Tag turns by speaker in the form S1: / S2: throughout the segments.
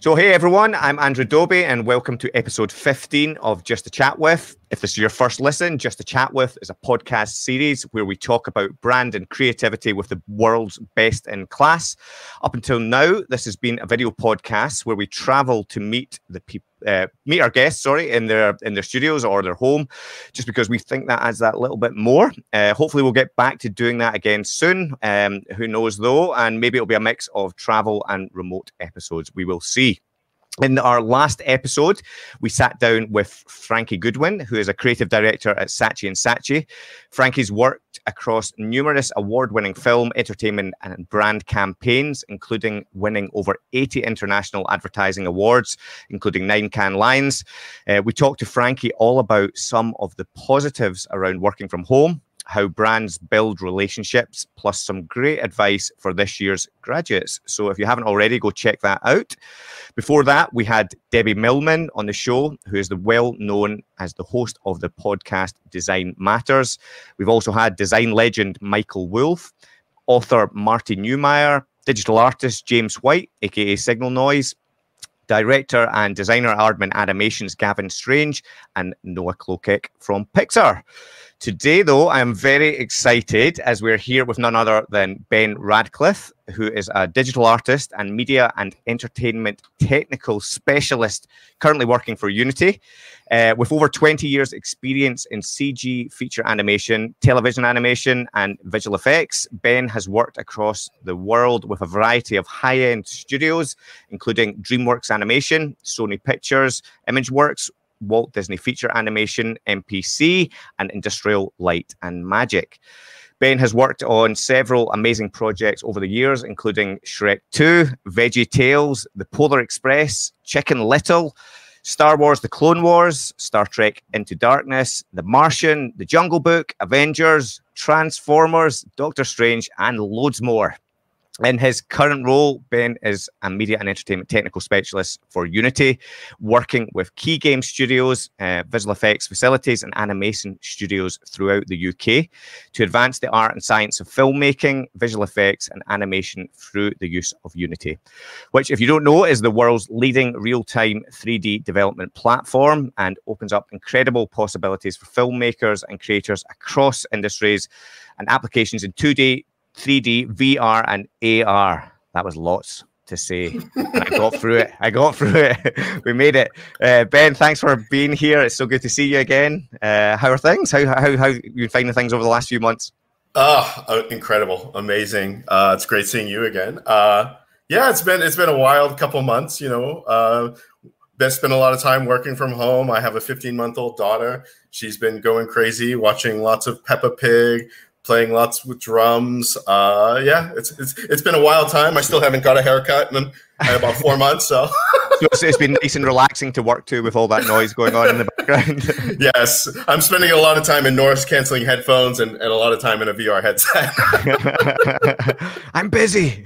S1: So, hey everyone, I'm Andrew Doby, and welcome to episode 15 of Just a Chat With. If this is your first listen, Just a Chat With is a podcast series where we talk about brand and creativity with the world's best in class. Up until now, this has been a video podcast where we travel to meet the people. Uh, meet our guests, sorry, in their in their studios or their home, just because we think that adds that little bit more. Uh, hopefully, we'll get back to doing that again soon. Um, who knows though? And maybe it'll be a mix of travel and remote episodes. We will see. In our last episode, we sat down with Frankie Goodwin, who is a creative director at Saatchi and Saatchi. Frankie's worked across numerous award-winning film, entertainment, and brand campaigns, including winning over 80 international advertising awards, including nine Cannes Lions. Uh, we talked to Frankie all about some of the positives around working from home, how brands build relationships, plus some great advice for this year's graduates. So if you haven't already, go check that out. Before that, we had Debbie Millman on the show, who is the well known as the host of the podcast Design Matters. We've also had design legend Michael Wolff, author Marty Neumeier, digital artist James White, aka Signal Noise, director and designer Aardman Animations Gavin Strange, and Noah Klocek from Pixar. Today, though, I am very excited as we're here with none other than Ben Radcliffe, who is a digital artist and media and entertainment technical specialist currently working for Unity. Uh, with over 20 years' experience in CG feature animation, television animation, and visual effects, Ben has worked across the world with a variety of high end studios, including DreamWorks Animation, Sony Pictures, ImageWorks, Walt Disney Feature Animation, MPC, and Industrial Light and Magic. Ben has worked on several amazing projects over the years, including Shrek 2, Veggie Tales, The Polar Express, Chicken Little, Star Wars The Clone Wars, Star Trek Into Darkness, The Martian, The Jungle Book, Avengers, Transformers, Doctor Strange, and loads more. In his current role, Ben is a media and entertainment technical specialist for Unity, working with key game studios, uh, visual effects facilities, and animation studios throughout the UK to advance the art and science of filmmaking, visual effects, and animation through the use of Unity, which, if you don't know, is the world's leading real time 3D development platform and opens up incredible possibilities for filmmakers and creators across industries and applications in 2D, 3D, VR, and AR. That was lots to say. I got through it. I got through it. we made it. Uh, ben, thanks for being here. It's so good to see you again. Uh, how are things? How how how you finding things over the last few months?
S2: Oh, incredible, amazing. Uh, it's great seeing you again. Uh, yeah, it's been it's been a wild couple months. You know, uh, been spent a lot of time working from home. I have a 15 month old daughter. She's been going crazy, watching lots of Peppa Pig, playing lots with drums. Uh, yeah, it's, it's it's been a wild time. I still haven't got a haircut in about four months. So.
S1: so it's been nice and relaxing to work to with all that noise going on in the background.
S2: yes, I'm spending a lot of time in noise canceling headphones and, and a lot of time in a VR headset.
S1: I'm busy.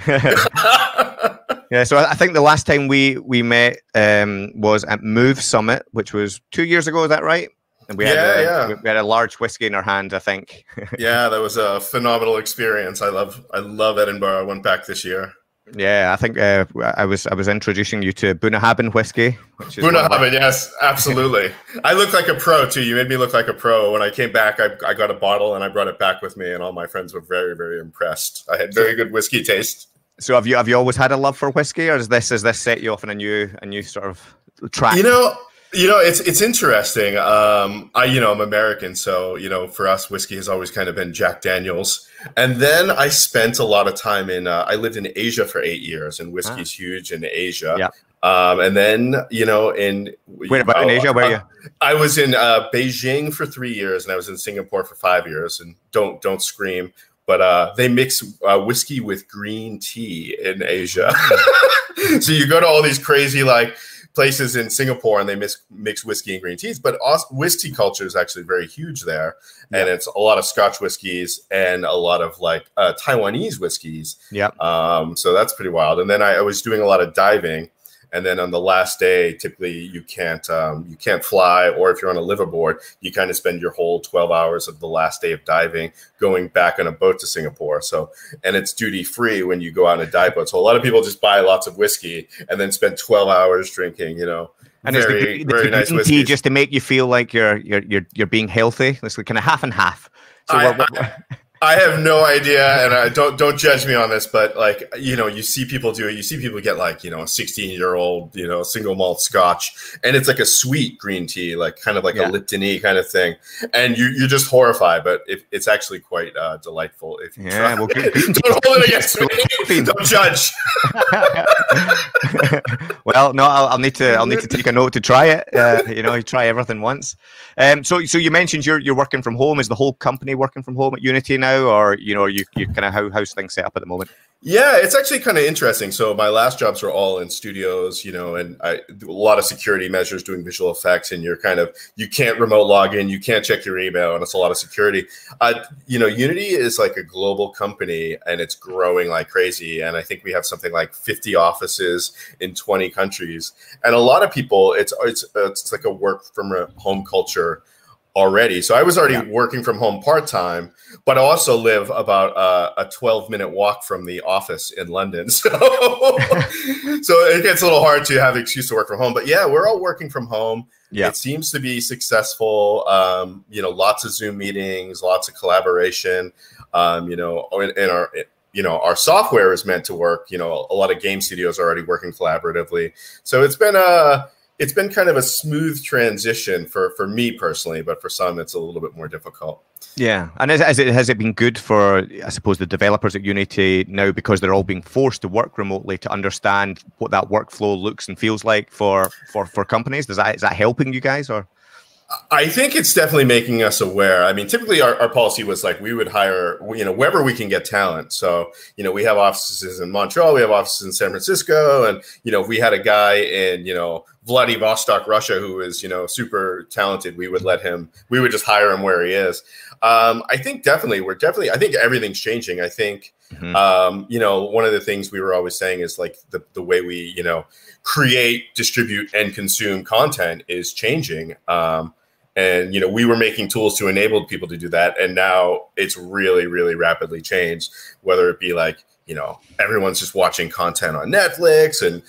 S1: yeah, so I think the last time we we met um, was at Move Summit, which was two years ago. Is that right? And we
S2: yeah,
S1: had a,
S2: yeah.
S1: we had a large whiskey in our hand, I think.
S2: yeah, that was a phenomenal experience. I love I love Edinburgh. I went back this year.
S1: Yeah, I think uh, I was I was introducing you to Bunnahabhain whiskey.
S2: Bunnahabhain, yes, absolutely. I look like a pro too. You made me look like a pro. When I came back, I, I got a bottle and I brought it back with me, and all my friends were very very impressed. I had very good whiskey taste.
S1: So have you have you always had a love for whiskey, or is this is this set you off on a new a new sort of track?
S2: You know, you know, it's it's interesting. Um, I, you know, I'm American, so you know, for us, whiskey has always kind of been Jack Daniels. And then I spent a lot of time in. Uh, I lived in Asia for eight years, and whiskey's ah. huge in Asia.
S1: Yeah.
S2: Um, and then you know, in
S1: where about in Asia? Where are you?
S2: I was in uh, Beijing for three years, and I was in Singapore for five years. And don't don't scream, but uh, they mix uh, whiskey with green tea in Asia. Hmm. so you go to all these crazy like places in Singapore and they mix, mix whiskey and green teas, but whiskey culture is actually very huge there. Yeah. And it's a lot of Scotch whiskeys and a lot of like uh, Taiwanese whiskeys.
S1: Yeah.
S2: Um, so that's pretty wild. And then I, I, was doing a lot of diving and then on the last day, typically you can't um, you can't fly, or if you're on a liveaboard, you kind of spend your whole 12 hours of the last day of diving going back on a boat to Singapore. So and it's duty free when you go out on a dive boat. So a lot of people just buy lots of whiskey and then spend 12 hours drinking, you know.
S1: And very, it's the, very nice tea just to make you feel like you're you're you're you're being healthy. It's like kind of half and half. So I,
S2: what, what, I have no idea, and I don't don't judge me on this, but like you know, you see people do it. You see people get like you know, a sixteen year old you know single malt Scotch, and it's like a sweet green tea, like kind of like yeah. a Lipton kind of thing, and you you're just horrified, but it, it's actually quite uh, delightful if you yeah, try. Well, don't hold it against me. don't judge.
S1: well, no, I'll, I'll, need to I'll need to take a note to try it. Uh, you know, you try everything once. Um, so so you mentioned you're you're working from home. Is the whole company working from home at Unity now? Now, or you know, you you kind of how how's things set up at the moment?
S2: Yeah, it's actually kind of interesting. So my last jobs were all in studios, you know, and I a lot of security measures doing visual effects, and you're kind of you can't remote log in, you can't check your email, and it's a lot of security. You know, Unity is like a global company, and it's growing like crazy. And I think we have something like 50 offices in 20 countries, and a lot of people, it's it's it's like a work from home culture already. So I was already yeah. working from home part time, but I also live about uh, a 12 minute walk from the office in London. So, so it gets a little hard to have the excuse to work from home. But yeah, we're all working from home. Yeah. It seems to be successful. Um, you know, lots of Zoom meetings, lots of collaboration. Um, you know, in, in our you know our software is meant to work. You know, a lot of game studios are already working collaboratively. So it's been a it's been kind of a smooth transition for for me personally, but for some it's a little bit more difficult.
S1: Yeah, and has, it has it been good for I suppose the developers at Unity now because they're all being forced to work remotely to understand what that workflow looks and feels like for for for companies? Does that is that helping you guys or?
S2: I think it's definitely making us aware. I mean, typically our, our policy was like we would hire, you know, wherever we can get talent. So, you know, we have offices in Montreal, we have offices in San Francisco, and you know, if we had a guy in, you know, Vladivostok, Russia, who is, you know, super talented, we would let him, we would just hire him where he is. Um, I think definitely, we're definitely, I think everything's changing. I think, mm-hmm. um, you know, one of the things we were always saying is like the, the way we, you know, create, distribute, and consume content is changing. Um, and you know we were making tools to enable people to do that. And now it's really really rapidly changed whether it be like you know everyone's just watching content on netflix. And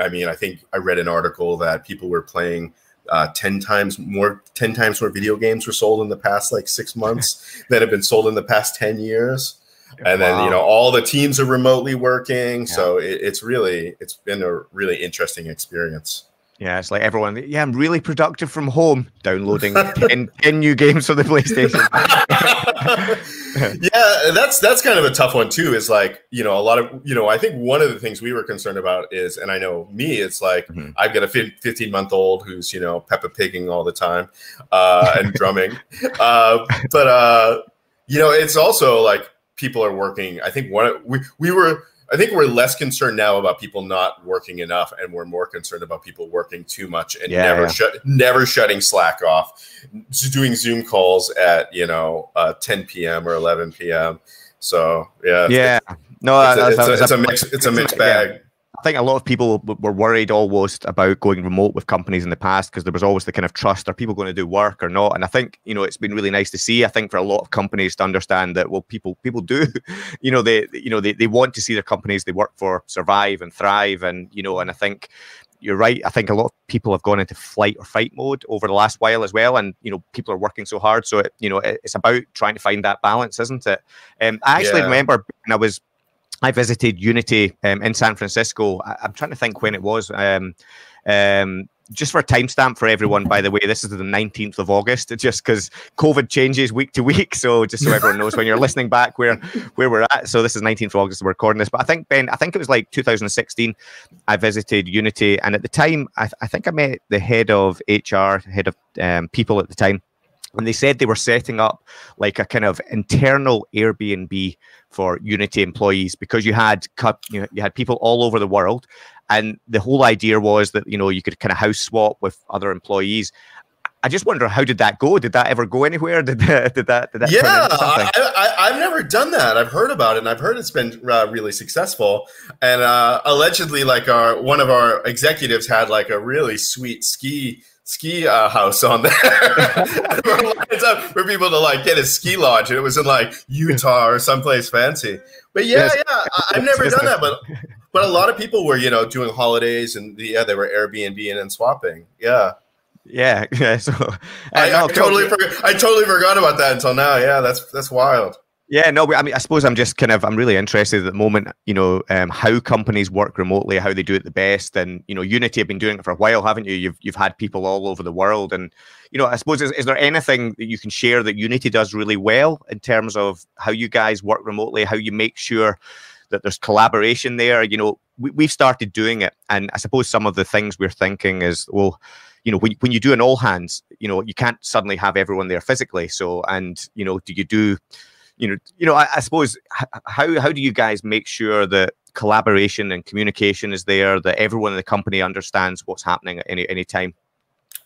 S2: i mean i think i read an article that people were playing uh, 10 times more 10 times more video games were sold in the past like six months than have been sold in the past 10 years. And then you know all the teams are remotely working. Yeah. so it, it's really it's been a really interesting experience
S1: yeah, it's like everyone. Yeah, I'm really productive from home, downloading 10, 10 new games for the PlayStation.
S2: yeah, that's that's kind of a tough one too. Is like you know a lot of you know I think one of the things we were concerned about is, and I know me, it's like mm-hmm. I've got a 15 month old who's you know Peppa Pigging all the time uh, and drumming, uh, but uh, you know it's also like people are working. I think one we we were I think we're less concerned now about people not working enough, and we're more concerned about people working too much and yeah, never yeah. shut, never shutting Slack off, doing Zoom calls at you know uh, 10 p.m. or 11 p.m. So yeah,
S1: yeah,
S2: no, it's, a, it's, a, it's a mix, it's a mixed bag.
S1: I think a lot of people were worried almost about going remote with companies in the past because there was always the kind of trust: are people going to do work or not? And I think you know it's been really nice to see. I think for a lot of companies to understand that well, people people do, you know, they you know they, they want to see their companies they work for survive and thrive, and you know, and I think you're right. I think a lot of people have gone into flight or fight mode over the last while as well, and you know people are working so hard. So it, you know it, it's about trying to find that balance, isn't it? Um, I actually yeah. remember when I was I visited Unity um, in San Francisco. I, am trying to think when it was. Um, um, just for a timestamp for everyone, by the way, this is the 19th of August. Just because COVID changes week to week. So just so everyone knows when you're listening back where where we're at. So this is 19th of August. We're recording this. But I think Ben, I think it was like 2016. I visited Unity, and at the time, I, I think I met the head of HR, head of um, people at the time and they said they were setting up like a kind of internal Airbnb for Unity employees because you had you, know, you had people all over the world, and the whole idea was that you know you could kind of house swap with other employees. I just wonder how did that go? Did that ever go anywhere? Did that, did that, did that
S2: yeah, I, I, have never done that. I've heard about it, and I've heard it's been uh, really successful. And uh, allegedly, like our one of our executives had like a really sweet ski ski uh, house on there for people to like get a ski lodge, and it was in like Utah or someplace fancy. But yeah, yes. yeah, I've never done that, but but a lot of people were you know doing holidays and yeah, they were Airbnb and swapping. Yeah.
S1: Yeah, yeah. So
S2: I, I, I totally forgot. I totally forgot about that until now. Yeah, that's that's wild.
S1: Yeah, no, I mean, I suppose I'm just kind of, I'm really interested at the moment, you know, um, how companies work remotely, how they do it the best, and you know, Unity have been doing it for a while, haven't you? You've you've had people all over the world, and you know, I suppose is, is there anything that you can share that Unity does really well in terms of how you guys work remotely, how you make sure that there's collaboration there? You know, we, we've started doing it, and I suppose some of the things we're thinking is, well, you know, when, when you do an all hands, you know, you can't suddenly have everyone there physically. So, and, you know, do you do, you know, you know, I, I suppose how, how do you guys make sure that collaboration and communication is there, that everyone in the company understands what's happening at any, any time?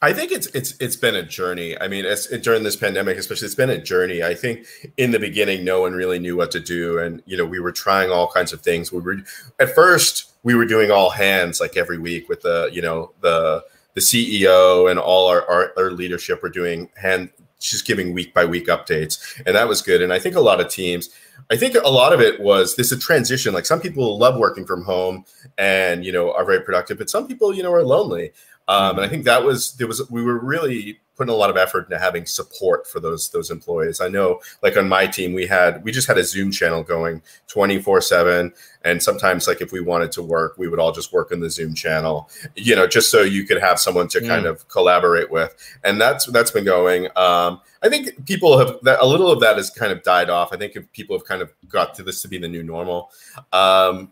S2: I think it's it's it's been a journey. I mean, during this pandemic, especially, it's been a journey. I think in the beginning, no one really knew what to do, and you know, we were trying all kinds of things. We were at first we were doing all hands like every week with the you know the the CEO and all our, our, our leadership were doing hand just giving week by week updates and that was good. And i think a lot of teams i think a lot of it was this a transition. Like some people love working from home and you know are very productive but some people you know are lonely um, and i think that was there was we were really putting a lot of effort into having support for those those employees. I know, like on my team, we had we just had a Zoom channel going twenty four seven, and sometimes like if we wanted to work, we would all just work in the Zoom channel, you know, just so you could have someone to kind of collaborate with, and that's that's been going. Um, I think people have that a little of that has kind of died off. I think if people have kind of got to this to be the new normal. Um,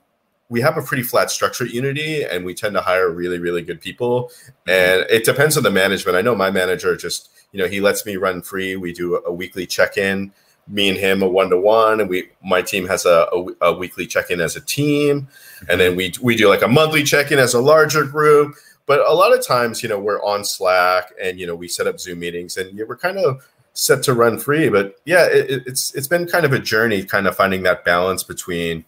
S2: we have a pretty flat structure at Unity, and we tend to hire really, really good people. Mm-hmm. And it depends on the management. I know my manager just, you know, he lets me run free. We do a, weekly check-in, me and him a one-to-one, and we my team has a, a, a weekly check-in as a team, and then we we do like a monthly check-in as a larger group. But a lot of times, you know, we're on Slack, and you know, we set up Zoom meetings, and we're kind of set to run free. But yeah, it, it's it's been kind of a journey, kind of finding that balance between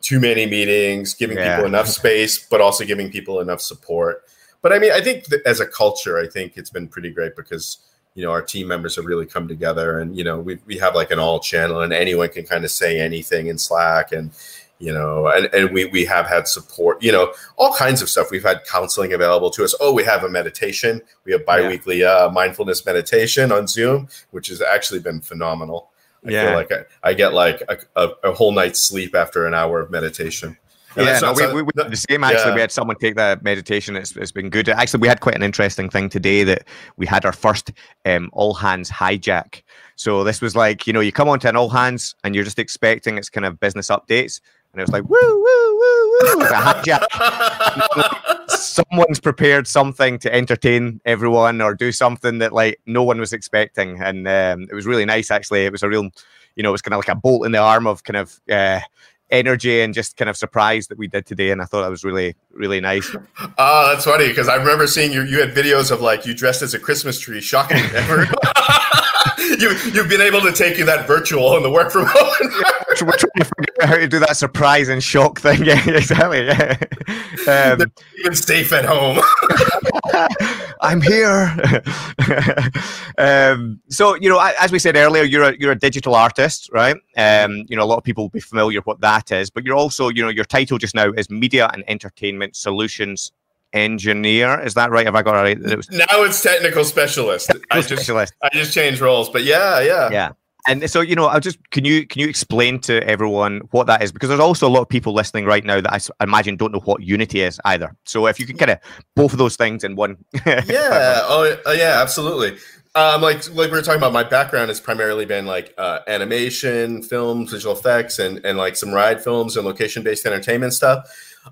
S2: too many meetings, giving yeah. people enough space, but also giving people enough support. But I mean, I think as a culture, I think it's been pretty great because you know our team members have really come together, and you know we we have like an all channel, and anyone can kind of say anything in Slack, and you know, and, and we we have had support, you know, all kinds of stuff. We've had counseling available to us. Oh, we have a meditation. We have biweekly yeah. uh, mindfulness meditation on Zoom, which has actually been phenomenal. I yeah. feel like I, I get like a, a, a, whole night's sleep after an hour of meditation.
S1: And yeah, no, we, we, we, the same actually. Yeah. We had someone take that meditation. It's, it's been good. Actually, we had quite an interesting thing today that we had our first um, all hands hijack. So this was like, you know, you come onto an all hands and you're just expecting it's kind of business updates. And it was like, woo, woo, woo, woo, a hijack. someone's prepared something to entertain everyone or do something that like no one was expecting, and um, it was really nice. Actually, it was a real, you know, it was kind of like a bolt in the arm of kind of. Uh, energy and just kind of surprise that we did today and i thought that was really really nice
S2: oh that's funny because i remember seeing you you had videos of like you dressed as a christmas tree shocking everyone you you've been able to take you that virtual and the work from home.
S1: we're trying to figure out how to do that surprise and shock thing. Yeah, exactly. Yeah.
S2: Um, even safe at home.
S1: I'm here. um, so you know, as we said earlier, you're a you're a digital artist, right? Um, you know, a lot of people will be familiar with what that is, but you're also, you know, your title just now is Media and Entertainment Solutions engineer. Is that right? Have I got it right?
S2: It was- now it's technical specialist. Technical I just, specialist. I just changed roles, but yeah, yeah,
S1: yeah. And so, you know, I'll just can you can you explain to everyone what that is? Because there's also a lot of people listening right now that I imagine don't know what Unity is either. So if you can kind of both of those things in one.
S2: yeah. oh, uh, yeah. Absolutely. Um, like like we were talking about, my background has primarily been like uh, animation, films, visual effects, and and like some ride films and location based entertainment stuff.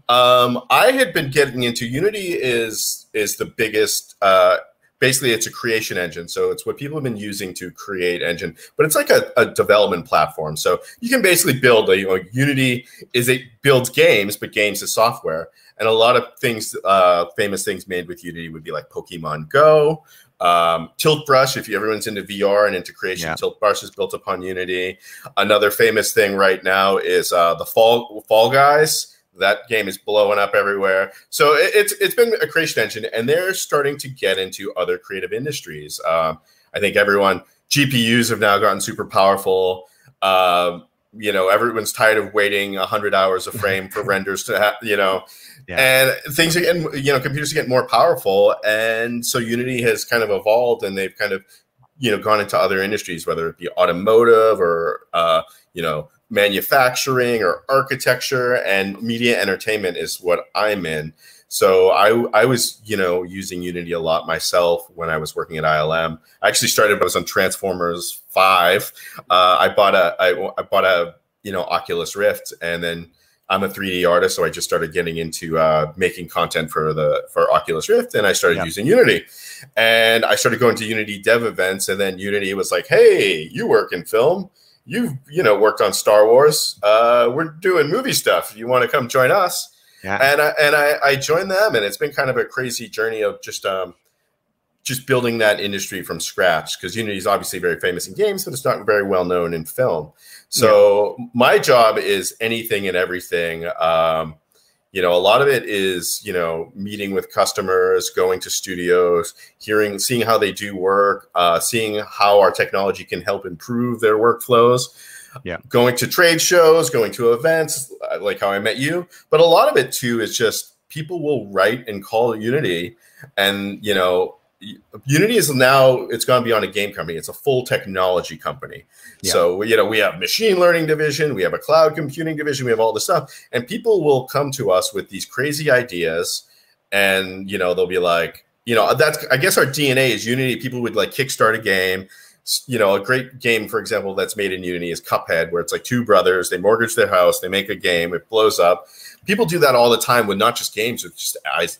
S2: Um, I had been getting into Unity is is the biggest. Uh, basically, it's a creation engine, so it's what people have been using to create engine. But it's like a, a development platform, so you can basically build. A, you know, Unity is it builds games, but games is software. And a lot of things, uh, famous things made with Unity would be like Pokemon Go, Um, Tilt Brush, if you, everyone's into VR and integration, yeah. Tilt Brush is built upon Unity. Another famous thing right now is uh, the Fall Fall Guys. That game is blowing up everywhere. So it, it's it's been a creation engine, and they're starting to get into other creative industries. Um, I think everyone GPUs have now gotten super powerful. Um, you know, everyone's tired of waiting hundred hours a frame for renders to have, you know, yeah. and things are getting, you know, computers are getting more powerful. And so Unity has kind of evolved and they've kind of, you know, gone into other industries, whether it be automotive or, uh, you know, manufacturing or architecture and media entertainment is what I'm in. So I I was you know using Unity a lot myself when I was working at ILM. I actually started I was on Transformers Five. Uh, I bought a I, I bought a you know Oculus Rift, and then I'm a 3D artist, so I just started getting into uh, making content for the for Oculus Rift, and I started yeah. using Unity. And I started going to Unity dev events, and then Unity was like, "Hey, you work in film." You've you know worked on Star Wars. Uh, we're doing movie stuff. You want to come join us? Yeah. And I, and I, I joined them, and it's been kind of a crazy journey of just um, just building that industry from scratch because Unity is obviously very famous in games, but it's not very well known in film. So yeah. my job is anything and everything. Um, you know, a lot of it is you know meeting with customers, going to studios, hearing, seeing how they do work, uh, seeing how our technology can help improve their workflows.
S1: Yeah.
S2: Going to trade shows going to events uh, like how i met you. But a lot of it too is just people will write and call unity and you know unity is now it's gone beyond a game company it's a full technology company yeah. so you know we have machine learning division we have a cloud computing division we have all this stuff and people will come to us with these crazy ideas and you know they'll be like you know that's i guess our dna is unity people would like kickstart a game you know, a great game, for example, that's made in Unity is Cuphead, where it's like two brothers, they mortgage their house, they make a game, it blows up. People do that all the time with not just games, with just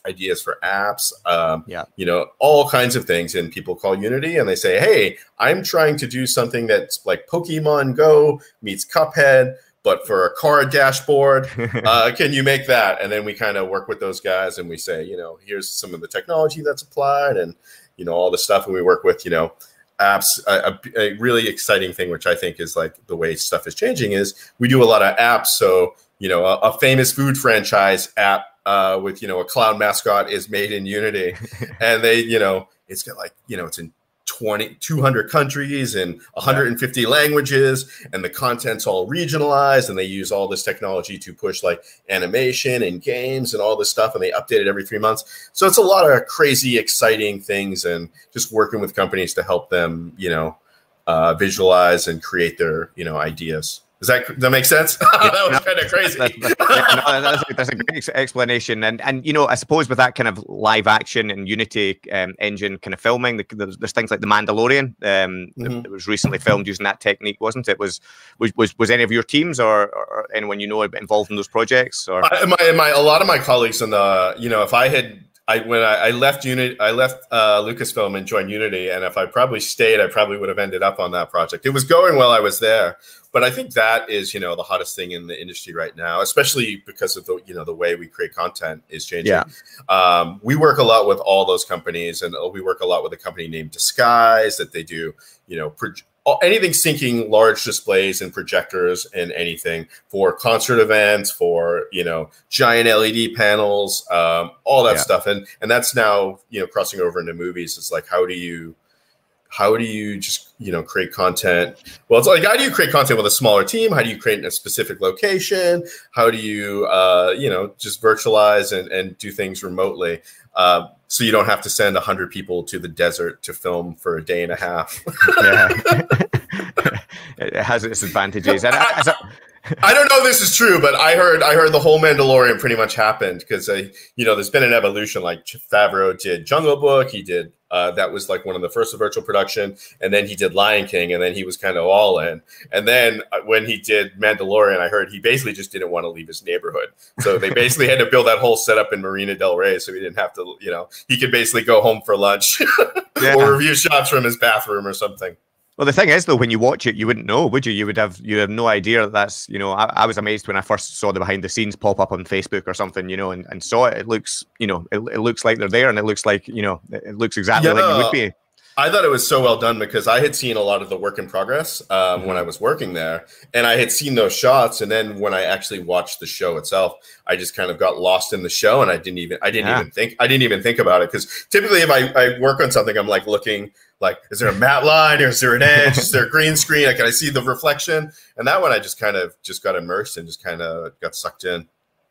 S2: ideas for apps, um,
S1: yeah,
S2: you know, all kinds of things. And people call Unity and they say, "Hey, I'm trying to do something that's like Pokemon Go meets Cuphead." But for a car dashboard, uh, can you make that? And then we kind of work with those guys and we say, you know, here's some of the technology that's applied and, you know, all the stuff. And we work with, you know, apps a, a, really exciting thing which i think is like the way stuff is changing is we do a lot of apps so you know a, a famous food franchise app uh, with you know a clown mascot is made in unity and they you know it's got like you know it's in 20 200 countries and 150 yeah. languages and the content's all regionalized and they use all this technology to push like animation and games and all this stuff and they update it every three months so it's a lot of crazy exciting things and just working with companies to help them you know uh, visualize and create their you know ideas does that does that make sense? that was no, kind of crazy. That's, that's, no,
S1: that's, that's, a great explanation, and and you know I suppose with that kind of live action and Unity um, engine kind of filming, there's, there's, things like the Mandalorian um, mm-hmm. that was recently filmed using that technique, wasn't it? Was was was, was any of your teams or, or anyone you know involved in those projects? Or
S2: my, my a lot of my colleagues in the you know if I had I when I, I left Unity, I left uh, Lucasfilm and joined Unity, and if I probably stayed, I probably would have ended up on that project. It was going while I was there, but I think that is you know the hottest thing in the industry right now, especially because of the you know the way we create content is changing.
S1: Yeah.
S2: Um, we work a lot with all those companies, and we work a lot with a company named Disguise that they do you know. Pro- anything syncing large displays and projectors and anything for concert events, for you know giant LED panels, um, all that yeah. stuff, and and that's now you know crossing over into movies. It's like how do you how do you just you know create content? Well it's like how do you create content with a smaller team? How do you create in a specific location? How do you uh, you know just virtualize and, and do things remotely uh, so you don't have to send 100 people to the desert to film for a day and a half? Yeah.
S1: It has its advantages. And as a,
S2: I don't know if this is true, but I heard I heard the whole Mandalorian pretty much happened because uh, you know there's been an evolution. Like Favreau did Jungle Book, he did uh, that was like one of the first virtual production, and then he did Lion King, and then he was kind of all in. And then uh, when he did Mandalorian, I heard he basically just didn't want to leave his neighborhood, so they basically had to build that whole setup in Marina Del Rey, so he didn't have to, you know, he could basically go home for lunch yeah. or review shots from his bathroom or something.
S1: Well, the thing is, though, when you watch it, you wouldn't know, would you? You would have you have no idea that that's you know. I, I, was amazed when I first saw the behind the scenes pop up on Facebook or something, you know, and, and saw it. It looks, you know, it, it looks like they're there, and it looks like you know, it looks exactly yeah. like you would be.
S2: I thought it was so well done because I had seen a lot of the work in progress um, mm-hmm. when I was working there, and I had seen those shots. And then when I actually watched the show itself, I just kind of got lost in the show, and I didn't even I didn't yeah. even think I didn't even think about it because typically if I, I work on something, I'm like looking like is there a matte line or is there an edge? is there a green screen? Can I see the reflection? And that one I just kind of just got immersed and just kind of got sucked in.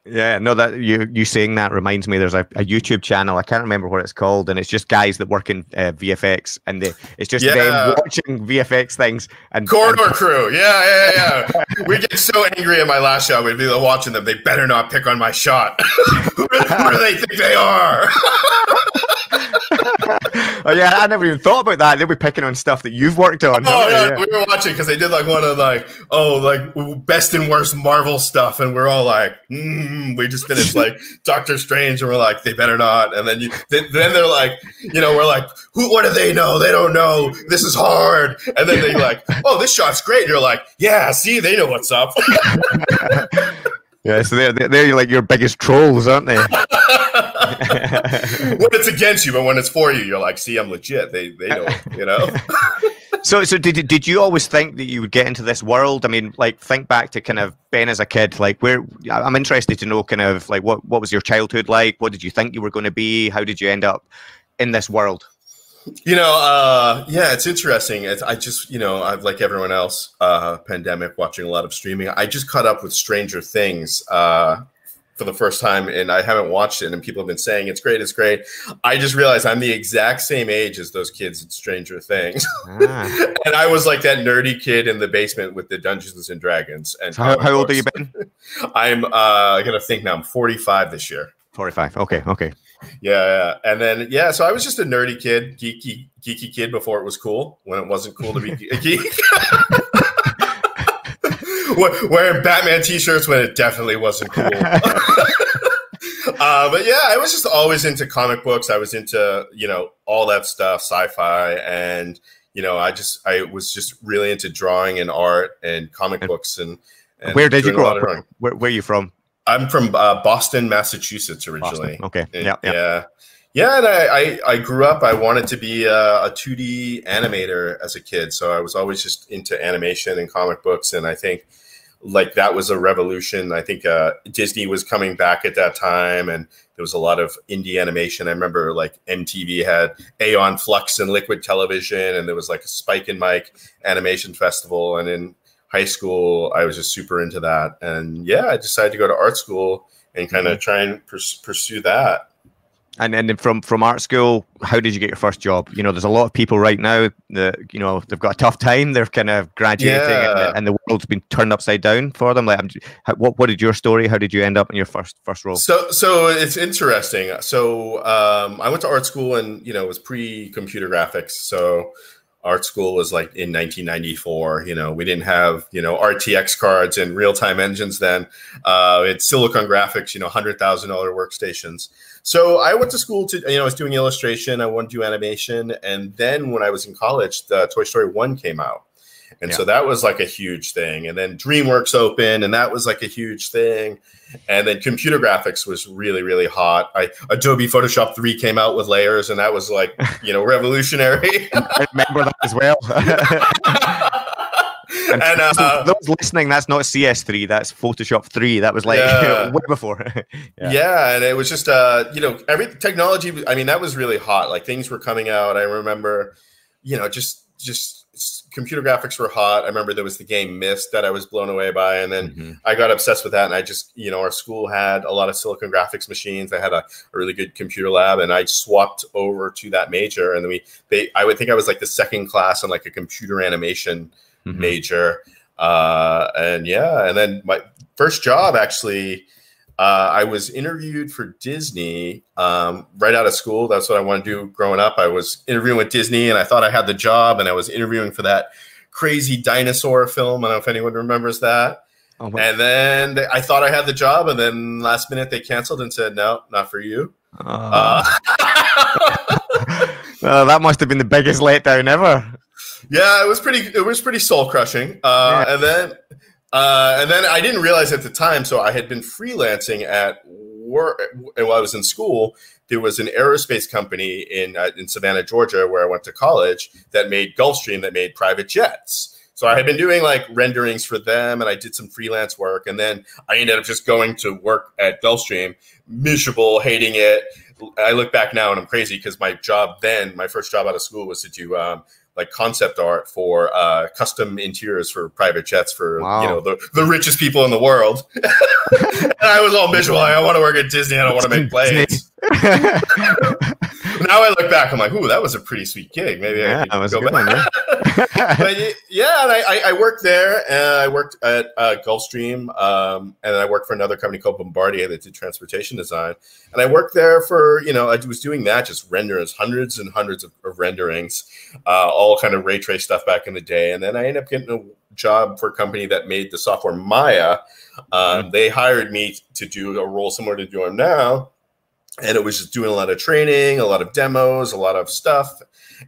S1: Yeah, no, that you you saying that reminds me. There's a, a YouTube channel. I can't remember what it's called, and it's just guys that work in uh, VFX, and they, it's just yeah. them watching VFX things. And
S2: Corridor and, Crew, yeah, yeah, yeah. we get so angry at my last shot. We'd be watching them. They better not pick on my shot. who, do, who do they think they are?
S1: oh yeah, I never even thought about that. They'll be picking on stuff that you've worked on.
S2: Oh yeah, yeah, we were watching because they did like one of like oh like best and worst Marvel stuff, and we're all like, mm, we just finished like Doctor Strange, and we're like, they better not. And then you then, then they're like, you know, we're like, who? What do they know? They don't know. This is hard. And then they like, oh, this shot's great. And you're like, yeah, see, they know what's up.
S1: yeah, so they're they're like your biggest trolls, aren't they?
S2: when it's against you, but when it's for you, you're like, see, I'm legit. They they don't, you know.
S1: so so did did you always think that you would get into this world? I mean, like think back to kind of Ben as a kid. Like where I'm interested to know kind of like what what was your childhood like? What did you think you were going to be? How did you end up in this world?
S2: You know, uh, yeah, it's interesting. It's, I just, you know, I've like everyone else, uh, pandemic, watching a lot of streaming. I just caught up with Stranger Things uh, for the first time and I haven't watched it and people have been saying it's great, it's great. I just realized I'm the exact same age as those kids in Stranger Things. Ah. and I was like that nerdy kid in the basement with the Dungeons and Dragons. And
S1: how, how old are you been?
S2: I'm uh I gotta think now, I'm 45 this year.
S1: 45. Okay, okay.
S2: Yeah, yeah. And then yeah, so I was just a nerdy kid, geeky geeky kid before it was cool, when it wasn't cool to be a geek. wearing Batman t-shirts when it definitely wasn't cool. uh, but yeah, I was just always into comic books. I was into you know all that stuff, sci-fi, and you know I just I was just really into drawing and art and comic books and. and
S1: where did you grow up? Where, where, are you from?
S2: I'm from uh, Boston, Massachusetts originally.
S1: Boston. Okay. Yeah,
S2: yeah. Yeah. Yeah, and I, I, I, grew up. I wanted to be a, a 2D animator as a kid, so I was always just into animation and comic books. And I think like that was a revolution. I think uh, Disney was coming back at that time, and there was a lot of indie animation. I remember like MTV had Aeon Flux and Liquid Television, and there was like a Spike and Mike animation festival. And in high school, I was just super into that. And yeah, I decided to go to art school and kind of mm-hmm. try and pers- pursue that.
S1: And then from from art school, how did you get your first job? You know, there's a lot of people right now that you know they've got a tough time. They're kind of graduating, yeah. and, the, and, the, world's been turned upside down for them. Like, how, what what did your story? How did you end up in your first first role?
S2: So so it's interesting. So um, I went to art school, and you know it was pre computer graphics. So art school was like in 1994 you know we didn't have you know rtx cards and real-time engines then. Uh, it's silicon graphics you know $100000 workstations. So i went to school to you know i was doing illustration i wanted to do animation and then when i was in college the toy story 1 came out and yeah. so that was like a huge thing. And then DreamWorks opened, and that was like a huge thing. And then computer graphics was really, really hot. I, Adobe Photoshop 3 came out with layers, and that was like, you know, revolutionary.
S1: I remember that as well. and, and uh, those listening, that's not CS3, that's Photoshop 3. That was like yeah. way before.
S2: yeah. yeah. and it was just, uh, you know, every technology, I mean, that was really hot. Like things were coming out. I remember, you know, just, just, computer graphics were hot. I remember there was the game Myst that I was blown away by, and then mm-hmm. I got obsessed with that. And I just, you know, our school had a lot of Silicon Graphics machines. They had a, a really good computer lab, and I swapped over to that major. And then we, they, I would think I was like the second class in like a computer animation mm-hmm. major. Uh, and yeah, and then my first job actually uh, I was interviewed for Disney um, right out of school. That's what I wanted to do growing up. I was interviewing with Disney, and I thought I had the job, and I was interviewing for that crazy dinosaur film. I don't know if anyone remembers that. Oh, and then they, I thought I had the job, and then last minute they canceled and said, "No, not for you." Uh,
S1: uh, that must have been the biggest letdown ever.
S2: Yeah, it was pretty. It was pretty soul crushing. Uh, yeah. And then uh, and then I didn't realize at the time, so I had been freelancing at work while I was in school, there was an aerospace company in uh, in Savannah, Georgia, where I went to college that made Gulfstream that made private jets. So I had been doing like renderings for them, and I did some freelance work, and then I ended up just going to work at Gulfstream, miserable, hating it. I look back now and I'm crazy because my job then, my first job out of school was to do um, like concept art for uh, custom interiors for private jets for wow. you know the, the richest people in the world. and I was all miserable. I want to work at Disney. I don't want to make planes. now I look back, I'm like, ooh, that was a pretty sweet gig. Maybe yeah, I could go back. One, yeah. But yeah, and I, I, worked there, and I worked at uh, Gulfstream, um, and I worked for another company called Bombardier that did transportation design. And I worked there for, you know, I was doing that, just renderings, hundreds and hundreds of, of renderings, uh, all kind of ray trace stuff back in the day. And then I ended up getting a job for a company that made the software Maya. Um, mm-hmm. They hired me to do a role similar to doing now and it was just doing a lot of training, a lot of demos, a lot of stuff.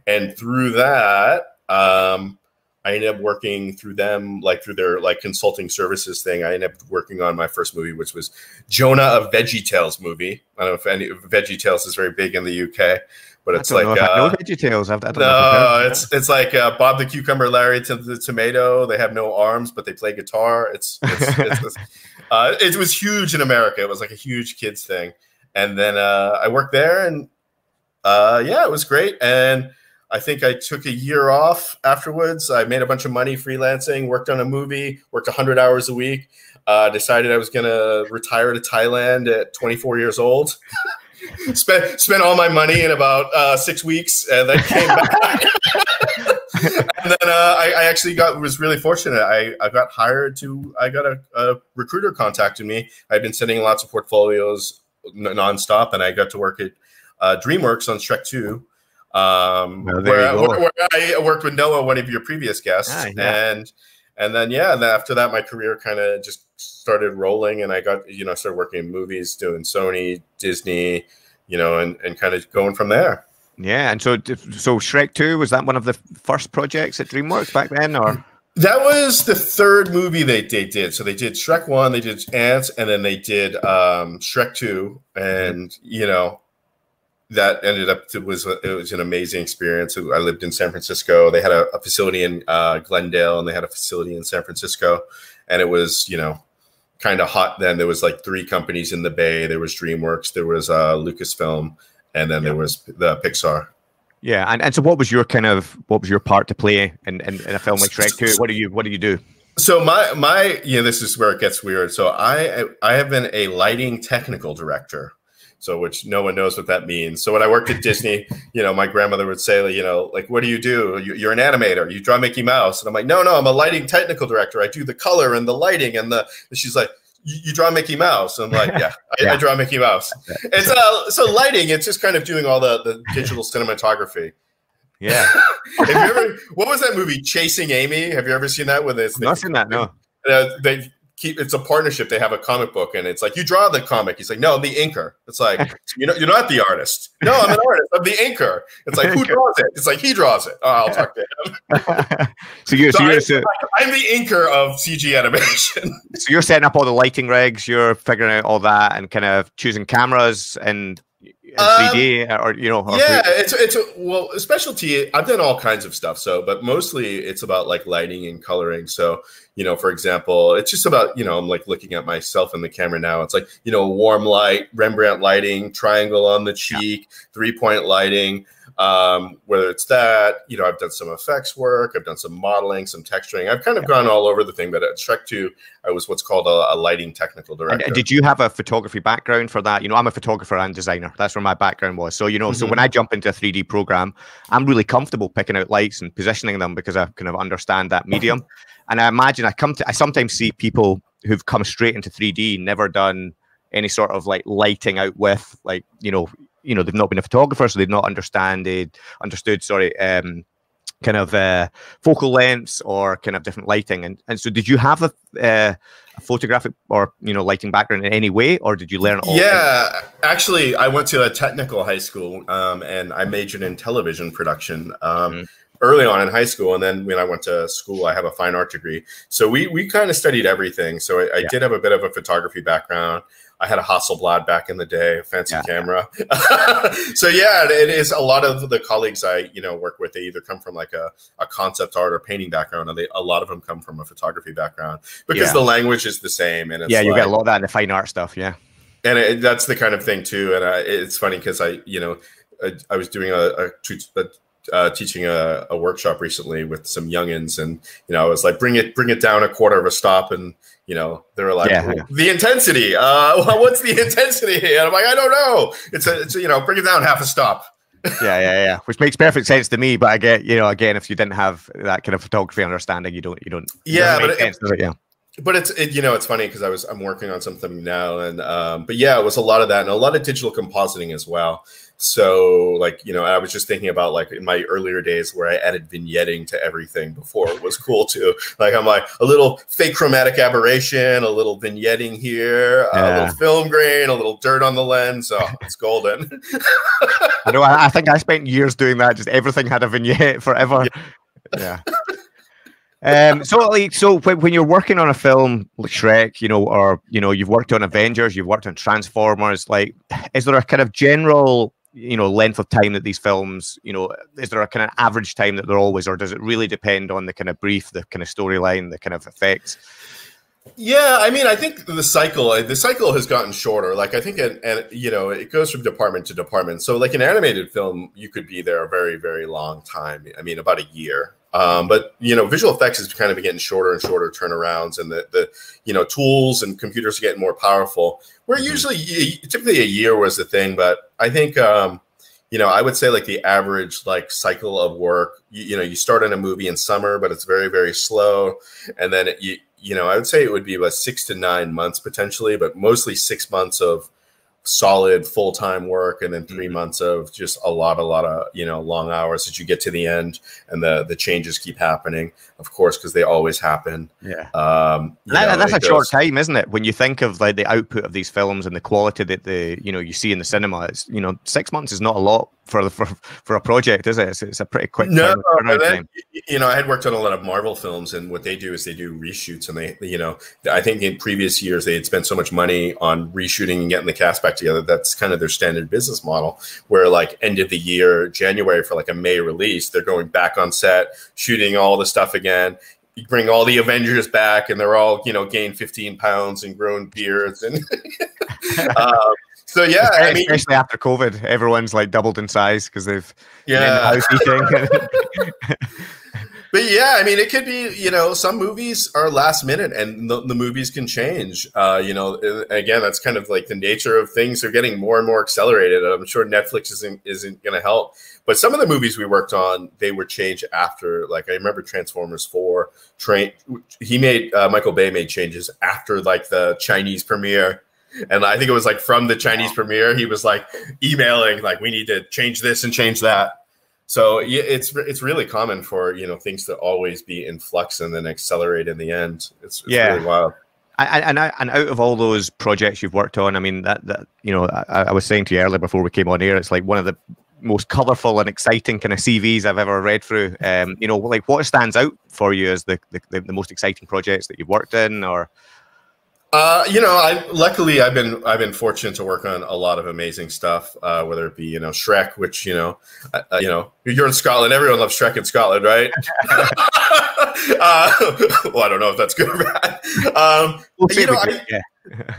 S2: And through that, um, I ended up working through them, like through their like consulting services thing. I ended up working on my first movie, which was Jonah of Veggie Tales movie. I don't know if any Veggie Tales is very big in the UK, but it's like uh,
S1: no Veggie Tales. I
S2: no, it's it's like uh, Bob the Cucumber, Larry to the Tomato. They have no arms, but they play guitar. It's, it's, it's, it's uh, it was huge in America. It was like a huge kids thing and then uh, I worked there, and uh, yeah, it was great. And I think I took a year off afterwards. I made a bunch of money freelancing, worked on a movie, worked 100 hours a week. Uh, decided I was going to retire to Thailand at 24 years old. spent spent all my money in about uh, six weeks, and then came back. and then uh, I, I, actually got was really fortunate. I, I got hired to. I got a, a recruiter contacted me. I'd been sending lots of portfolios nonstop, and I got to work at uh, DreamWorks on Shrek Two, um, oh, where, where, where, I worked with Noah, one of your previous guests, ah, yeah. and and then yeah, and then after that, my career kind of just started rolling, and I got you know started working in movies, doing Sony, Disney, you know, and and kind of going from there.
S1: Yeah, and so so Shrek Two was that one of the first projects at DreamWorks back then, or?
S2: That was the third movie they, they did. So they did Shrek one, they did Antz, and then they did um, Shrek two, and you know that ended up it was it was an amazing experience. I lived in San Francisco. They had a, a facility in uh, Glendale, and they had a facility in San Francisco, and it was you know kind of hot then. There was like three companies in the Bay. There was DreamWorks, there was uh, Lucasfilm, and then yeah. there was the Pixar.
S1: Yeah, and, and so what was your kind of what was your part to play in, in, in a film like Shrek 2? What do you what do you do?
S2: So my my yeah, this is where it gets weird. So I I have been a lighting technical director. So which no one knows what that means. So when I worked at Disney, you know, my grandmother would say, you know, like, what do you do? You're an animator. You draw Mickey Mouse. And I'm like, no, no, I'm a lighting technical director. I do the color and the lighting and the. And she's like, you, draw Mickey Mouse. I'm like, yeah, I, yeah. I draw Mickey Mouse. It's uh, so lighting. It's just kind of doing all the the digital cinematography.
S1: Yeah.
S2: Have you ever? What was that movie, Chasing Amy? Have you ever seen that? With this,
S1: not seen that. No.
S2: Uh, they keep it's a partnership. They have a comic book, and it's like you draw the comic. He's like, no, I'm the inker. It's like you know, you're not the artist. No, I'm an artist. I'm the inker. It's like who draws it? It's like he draws it. Oh, I'll talk to him.
S1: so you're, so,
S2: so you're I'm the inker of CG animation.
S1: so you're setting up all the lighting rigs. You're figuring out all that and kind of choosing cameras and 3D um, or you know?
S2: yeah, it's it's a, well, a specialty. I've done all kinds of stuff. So, but mostly it's about like lighting and coloring. So, you know, for example, it's just about you know, I'm like looking at myself in the camera now. It's like you know, warm light, Rembrandt lighting, triangle on the cheek, yeah. three point lighting. Um, whether it's that, you know, I've done some effects work, I've done some modeling, some texturing. I've kind of yeah. gone all over the thing. But at Shrek 2, I was what's called a, a lighting technical director.
S1: And did you have a photography background for that? You know, I'm a photographer and designer. That's where my background was. So, you know, mm-hmm. so when I jump into a 3D program, I'm really comfortable picking out lights and positioning them because I kind of understand that medium. and I imagine I come to, I sometimes see people who've come straight into 3D, never done any sort of like lighting out with like you know you know they've not been a photographer, so they've not understood understood sorry um, kind of uh, focal lengths or kind of different lighting. And and so did you have a, uh, a photographic or you know lighting background in any way, or did you learn all?
S2: Yeah, actually, I went to a technical high school um, and I majored in television production. Um, mm-hmm. early on in high school, and then when I went to school, I have a fine art degree. So we we kind of studied everything. So I, I yeah. did have a bit of a photography background. I had a Hasselblad back in the day, fancy yeah. camera. so yeah, it is a lot of the colleagues I you know work with. They either come from like a, a concept art or painting background, and they a lot of them come from a photography background because yeah. the language is the same. And
S1: yeah, you like, get a lot of that in the fine art stuff. Yeah,
S2: and it, that's the kind of thing too. And uh, it's funny because I you know I, I was doing a, a, a uh, teaching a, a, workshop recently with some youngins, and you know, I was like, bring it, bring it down a quarter of a stop, and you know, they were like, yeah, the intensity. Uh, well, what's the intensity? And I'm like, I don't know. It's a, it's a, you know, bring it down half a stop.
S1: yeah, yeah, yeah. Which makes perfect sense to me. But I get, you know, again, if you didn't have that kind of photography understanding, you don't, you don't.
S2: Yeah, but it, it? yeah but it's it, you know it's funny because I was I'm working on something now and um, but yeah it was a lot of that and a lot of digital compositing as well so like, you know, I was just thinking about like in my earlier days where I added vignetting to everything before it was cool too. Like I'm like a little fake chromatic aberration, a little vignetting here, yeah. a little film grain, a little dirt on the lens. Oh, it's golden.
S1: I know. I, I, think I spent years doing that. Just everything had a vignette forever. Yeah. yeah. Um, so like so when, when you're working on a film like Shrek, you know, or you know, you've worked on Avengers, you've worked on Transformers, like is there a kind of general you know length of time that these films you know is there a kind of average time that they're always or does it really depend on the kind of brief the kind of storyline the kind of effects?
S2: Yeah i mean i think the cycle uh, the cycle has gotten shorter. Like i think and, and you know it goes from department to department. So like an animated film you could be there a very very long time. I mean about a year um, but you know, visual effects is kind of getting shorter and shorter turnarounds, and the the you know tools and computers are getting more powerful. Where mm-hmm. usually typically a year was the thing, but I think um, you know I would say like the average like cycle of work. You, you know, you start in a movie in summer, but it's very very slow, and then it, you you know I would say it would be about six to nine months potentially, but mostly six months of solid full time work, and then 3 mm-hmm. months of just a lot, a lot of you know long hours that you get to the end, and the the changes keep happening, of course, because they always happen.
S1: Yeah, um, that, know, that's a goes, short time, isn't it? When you think of like the output of these films and the quality that the you know you see in the cinema, it's you know six months is not a lot for for for a project, is it? It's, it's a pretty quick no,
S2: then, You know, I had worked on a lot of Marvel films, and what they do is they do reshoots, and they, you know, I think in previous years they had spent so much money on reshooting and getting the cast back together. That's kind of their standard business model, where like end of the year, January for like a May release, they're going back on set, shooting all the stuff again you bring all the Avengers back, and they're all you know gained 15 pounds and grown beards, and um, so yeah,
S1: especially, I mean, especially after COVID, everyone's like doubled in size because they've
S2: yeah. but yeah, I mean, it could be you know some movies are last minute and the, the movies can change. Uh, you know, again, that's kind of like the nature of things are getting more and more accelerated. I'm sure Netflix isn't isn't going to help. But some of the movies we worked on, they were changed after. Like I remember Transformers Four. Train. He made uh, Michael Bay made changes after like the Chinese premiere and I think it was like from the Chinese premiere, he was like emailing like, "We need to change this and change that." So it's it's really common for you know things to always be in flux and then accelerate in the end. It's, it's yeah. really wild.
S1: And, and and out of all those projects you've worked on, I mean that that you know I, I was saying to you earlier before we came on air, it's like one of the most colorful and exciting kind of CVs I've ever read through. Um, you know, like what stands out for you as the, the, the most exciting projects that you've worked in, or
S2: uh, you know, I luckily I've been I've been fortunate to work on a lot of amazing stuff. Uh, whether it be you know Shrek, which you know, uh, you know you're in Scotland, everyone loves Shrek in Scotland, right? uh, well, I don't know if that's good or bad. Um, we'll you know, I, yeah.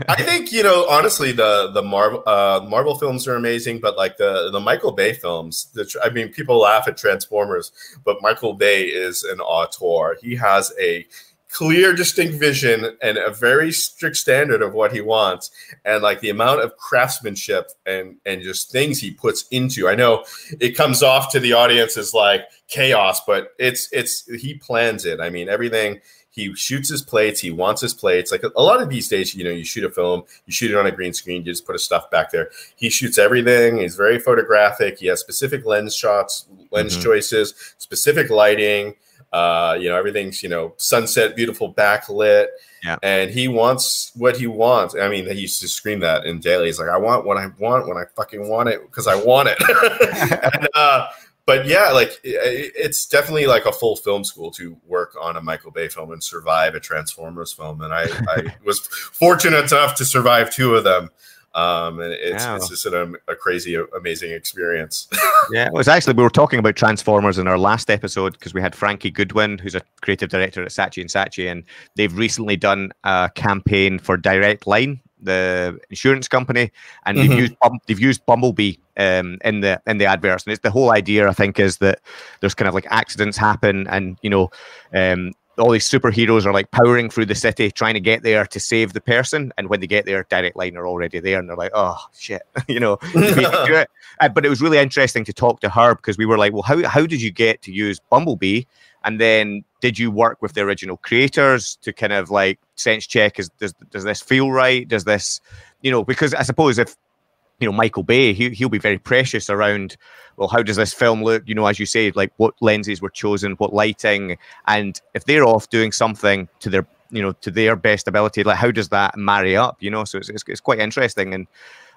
S2: I think you know honestly the the Marvel uh, Marvel films are amazing, but like the the Michael Bay films, the, I mean, people laugh at Transformers, but Michael Bay is an auteur. He has a clear, distinct vision and a very strict standard of what he wants, and like the amount of craftsmanship and and just things he puts into. I know it comes off to the audience as like chaos, but it's it's he plans it. I mean, everything. He shoots his plates. He wants his plates. Like a, a lot of these days, you know, you shoot a film, you shoot it on a green screen, you just put a stuff back there. He shoots everything. He's very photographic. He has specific lens shots, lens mm-hmm. choices, specific lighting uh, you know, everything's you know sunset, beautiful backlit. Yeah. And he wants what he wants. I mean, he used to scream that in daily. He's like, I want what I want when I fucking want it because I want it. and, uh, but yeah, like it's definitely like a full film school to work on a Michael Bay film and survive a Transformers film. And I, I was fortunate enough to survive two of them. Um, and it's, wow. it's just an, a crazy, amazing experience.
S1: yeah, it was actually we were talking about Transformers in our last episode because we had Frankie Goodwin, who's a creative director at Saatchi and Saatchi, and they've recently done a campaign for Direct Line, the insurance company, and mm-hmm. they've used they've used Bumblebee um, in the in the adverts, and it's the whole idea. I think is that there's kind of like accidents happen, and you know, um, all these superheroes are like powering through the city trying to get there to save the person and when they get there direct line are already there and they're like oh shit you know? It. Uh, but it was really interesting to talk to her because we were like well how, how did you get to use bumblebee? And then did you work with the original creators to kind of like sense check is does, does this feel right? Does this you know? Because i suppose if you know michael bay he, he'll be very precious around well how does this film look? You know as you say like what lenses were chosen what lighting and if they're off doing something to their you know to their best ability like how does that marry up? You know so it's, it's, it's quite interesting and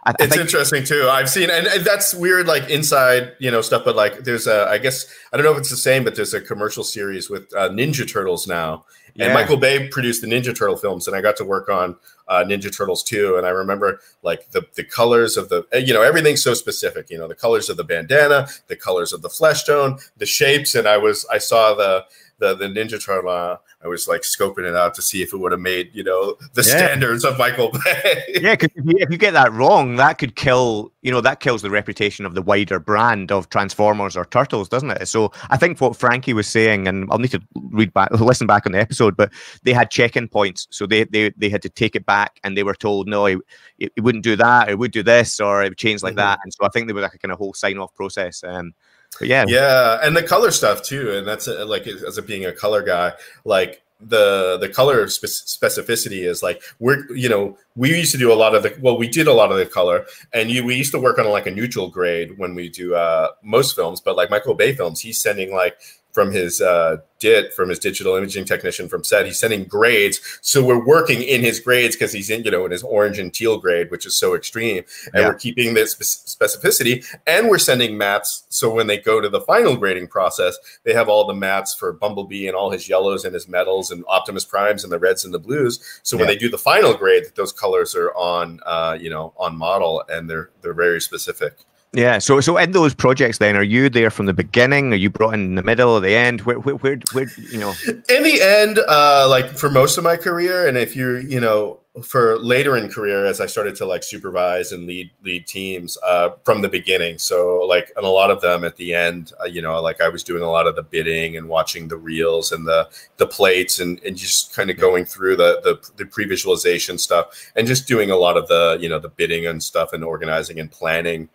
S2: I, I it's think- interesting too. I've seen, and, and, that's weird, like inside, you know, stuff. But like, there's a, I guess I don't know if it's the same, but there's a commercial series with uh, Ninja Turtles now, and Michael Bay produced the Ninja Turtle films, and I got to work on uh, Ninja Turtles too. And I remember like the the colors of the, you know, everything's so specific. You know, the colors of the bandana, the colors of the flesh tone, the shapes, and I was, I saw the the the Ninja Turtle. I was like scoping it out to see if it would have made you know the yeah. standards of Michael Bay.
S1: yeah, because if, if, you get that wrong, that could kill you know that kills the reputation of the wider brand of Transformers or Turtles, doesn't it? So I think what Frankie was saying, and I'll need to read back, listen back on the episode, but they had check-in points, so they they they had to take it back, and they were told no, it, it wouldn't do that, it would do this, or it would change like mm-hmm. that, and so I think there was like a kind of whole sign-off process. Um, but yeah,
S2: yeah, and the color stuff too, and that's uh, like as a being a color guy, like the the color specificity is like we're you know we used to do a lot of the well we did a lot of the color and you we used to work on like a neutral grade when we do uh most films but like michael bay films he's sending like from his uh, DIT, from his digital imaging technician from set. He's sending grades, so we're working in his grades because he's in you know in his orange and teal grade, which is so extreme, and yeah. we're keeping this specificity, and we're sending mattes. So when they go to the final grading process, they have all the mattes for Bumblebee and all his yellows and his metals and Optimus Primes and the reds and the blues. So when yeah. they do the final grade, those colors are on uh, you know on model and they're they're very specific.
S1: Yeah. So, so in those projects, then, are you there from the beginning? Are you brought in the middle, or the end? Where, where, where, where you know?
S2: In the end, uh, like for most of my career, and if you're, you know, for later in career, as I started to like supervise and lead lead teams uh, from the beginning. So, like, and a lot of them at the end, uh, you know, like I was doing a lot of the bidding and watching the reels and the the plates and and just kind of going through the the, the pre visualization stuff and just doing a lot of the you know the bidding and stuff and organizing and planning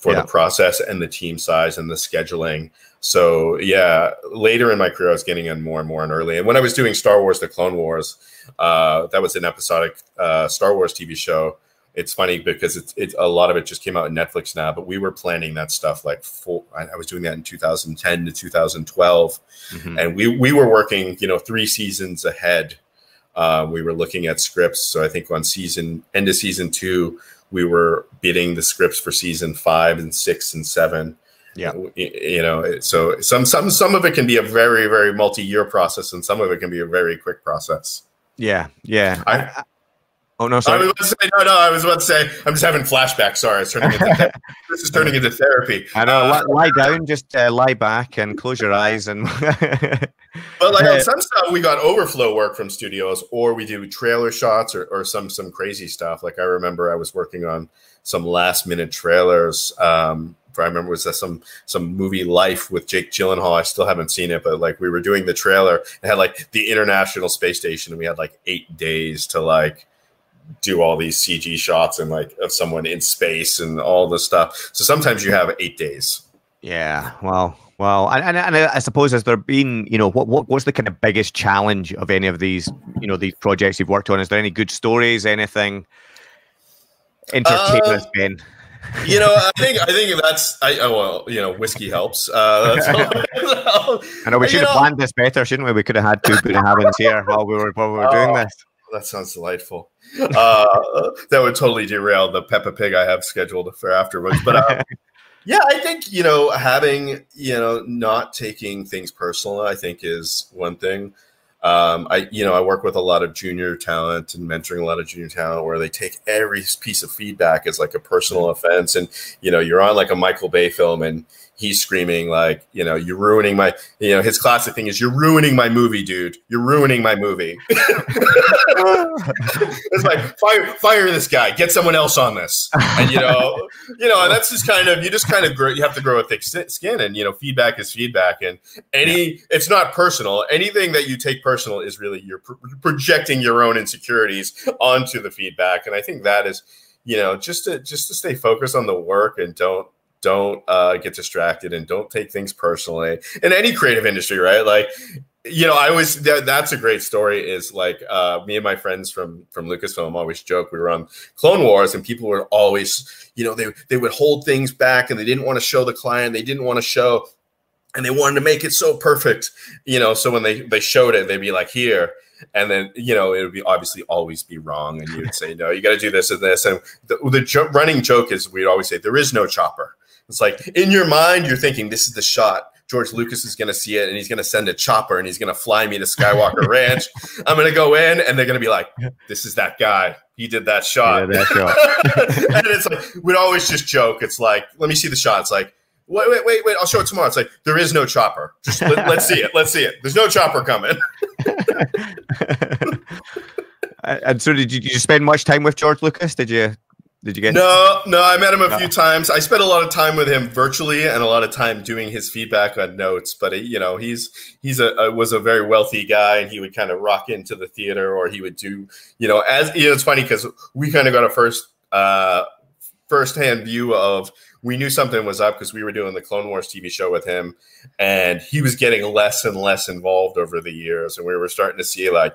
S2: for yeah. the process and the team size and the scheduling. So yeah, later in my career, I was getting in more and more and early. And when I was doing Star Wars: The Clone Wars, uh, that was an episodic uh, Star Wars TV show. It's funny because it's, it's a lot of it just came out on Netflix now, but we were planning that stuff like full. I, was doing that in 2010 to 2012, mm-hmm. and we we were working, you know, three seasons ahead. Uh, we were looking at scripts. So I think on season end of season two, we were bidding the scripts for season five and six and seven.
S1: Yeah,
S2: you know, so some some some of it can be a very very multi year process, and some of it can be a very quick process.
S1: Yeah, yeah. I, I, oh no, sorry.
S2: I was about to say no, no. I was about to say I'm just having flashbacks. Sorry, it's turning into this is turning into therapy.
S1: I know. Uh, lie, down, just uh, lie back and close your eyes, and.
S2: but like on some stuff, we got overflow work from studios, or we do trailer shots, or, or some some crazy stuff. Like I remember, I was working on some last minute trailers. Um, I remember was that some some movie Life with Jake Gyllenhaal. I still haven't seen it, but like we were doing the trailer and had like the International Space Station, and we had like eight days to like do all these CG shots and like of someone in space and all this stuff. So sometimes you have eight days.
S1: Yeah. Well, well, and, and, and I suppose has there been, you know, what, what what's the kind of biggest challenge of any of these, you know, these projects you've worked on? Is there any good stories, anything entertaining uh, Ben?
S2: You know, I think I think that's I oh, well, you know, whiskey helps. Uh,
S1: I know we should have planned this better, shouldn't we? We could have had two Buddha Havens here while we were while we were oh, doing this.
S2: That sounds delightful. Uh, that would totally derail the Peppa Pig I have scheduled for afterwards. But uh, Yeah, I think you know having you know not taking things personal. I think is one thing. Um, I you know I work with a lot of junior talent and mentoring a lot of junior talent where they take every piece of feedback as like a personal offense, and you know you're on like a Michael Bay film and he's screaming like, you know, you're ruining my, you know, his classic thing is you're ruining my movie, dude. You're ruining my movie. it's like fire, fire this guy. Get someone else on this. And you know, you know, and that's just kind of you just kind of grow. You have to grow a thick skin, and you know, feedback is feedback, and any it's not personal. Anything that you take personal is really you're pro- projecting your own insecurities onto the feedback, and I think that is you know just to just to stay focused on the work and don't don't uh, get distracted and don't take things personally in any creative industry right? Like you know i always that, that's a great story is like uh, me and my friends from from lucasfilm always joke we were on clone wars and people were always you know they they would hold things back and they didn't want to show the client they didn't want to show and they wanted to make it so perfect you know? So when they they showed it they'd be like here and then you know it would be obviously always be wrong and you would say no you got to do this and this and the, the jo- running joke is we'd always say there is no chopper it's like in your mind, you're thinking this is the shot. George Lucas is going to see it and he's going to send a chopper and he's going to fly me to Skywalker Ranch. I'm going to go in and they're going to be like, this is that guy. He did that shot. Yeah, that shot. and it's like, we'd always just joke. It's like, let me see the shot. It's like, wait, wait, wait, wait. I'll show it tomorrow. It's like, there is no chopper. Just let, us see it. Let's see it. There's no chopper coming.
S1: and so did you, did you spend much time with George Lucas? Did you did you get?
S2: No, no. I met him a few times. I spent a lot of time with him virtually and a lot of time doing his feedback on notes. But you know, he's he's a, a was a very wealthy guy, and he would kind of rock into the theater, or he would do you know as you know. It's funny because we kind of got a first uh first hand view of we knew something was up because we were doing the Clone Wars TV show with him, and he was getting less and less involved over the years, and we were starting to see like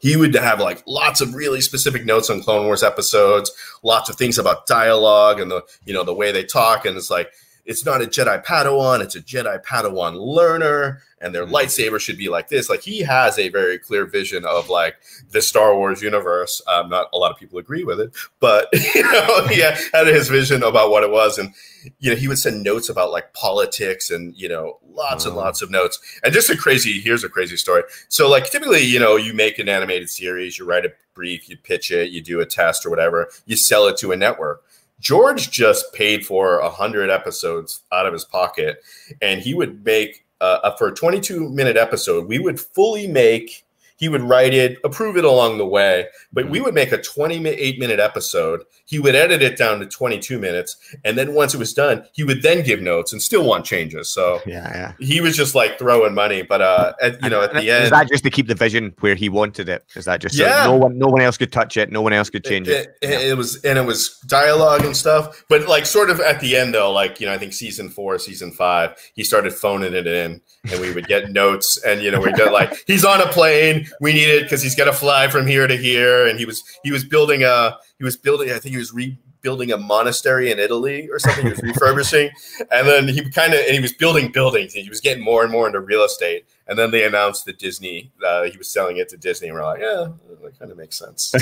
S2: he would have like lots of really specific notes on Clone Wars episodes, lots of things about dialogue and the you know the way they talk, and it's like it's not a Jedi Padawan, it's a Jedi Padawan learner, and their mm-hmm. lightsaber should be like this. Like he has a very clear vision of like the Star Wars universe. Um, not a lot of people agree with it, but you know, he had his vision about what it was, and you know, he would send notes about like politics and you know, lots and lots of notes. And just a crazy, here's a crazy story. So like typically, you know, you make an animated series, you write a brief, you pitch it, you do a test or whatever, you sell it to a network George just paid for a hundred episodes out of his pocket, and he would make uh, for a 22 minute episode. We would fully make he would write it, approve it along the way, but we mm-hmm. would make a 28 minute episode. He would edit it down to 22 minutes. And then once it was done, he would then give notes and still want changes. So yeah, yeah. he was just like throwing money. But, uh, at, you know, at the end.
S1: Is that just to keep the vision where he wanted it? Is that just yeah. so no one, no one else could touch it? No one else could change it?
S2: It, it, yeah. it was, and it was dialogue and stuff. But like sort of at the end though, like, you know, I think season four, season five, he started phoning it in and we would get notes and, you know, we get like, he's on a plane we need it because he's got to fly from here to here. And he was he was building a he was building I think he was rebuilding a monastery in Italy or something. He was refurbishing, and then he kind of and he was building buildings. And he was getting more and more into real estate. And then they announced that Disney uh, he was selling it to Disney, and we're like, yeah, that kind of makes sense.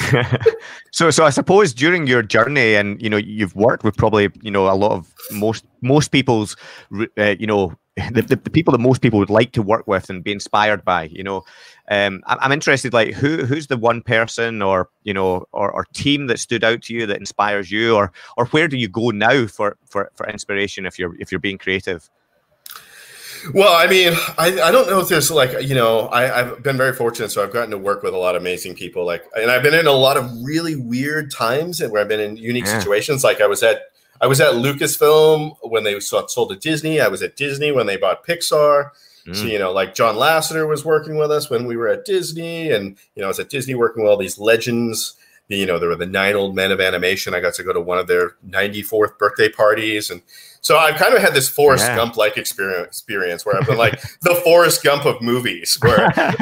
S1: so so I suppose during your journey, and you know you've worked with probably you know a lot of most most people's uh, you know the, the, the, people that most people would like to work with and be inspired by you know um, I'm interested like who who's the one person or you know or, or team that stood out to you that inspires you or or where do you go now for for, for inspiration if you're if you're being creative
S2: well, I mean, I, I don't know if there's like, you know, I, I've been very fortunate. So I've gotten to work with a lot of amazing people. Like, and I've been in a lot of really weird times and where I've been in unique yeah. situations. Like I was at I was at Lucasfilm when they sold to Disney. I was at Disney when they bought Pixar. Mm. So, you know, like John Lasseter was working with us when we were at Disney. And, you know, I was at Disney working with all these legends. You know, there were the nine old men of animation. I got to go to one of their 94th birthday parties. And so I've kind of had this Forrest yeah. Gump like experience, experience where I've been like the Forrest Gump of movies, where uh,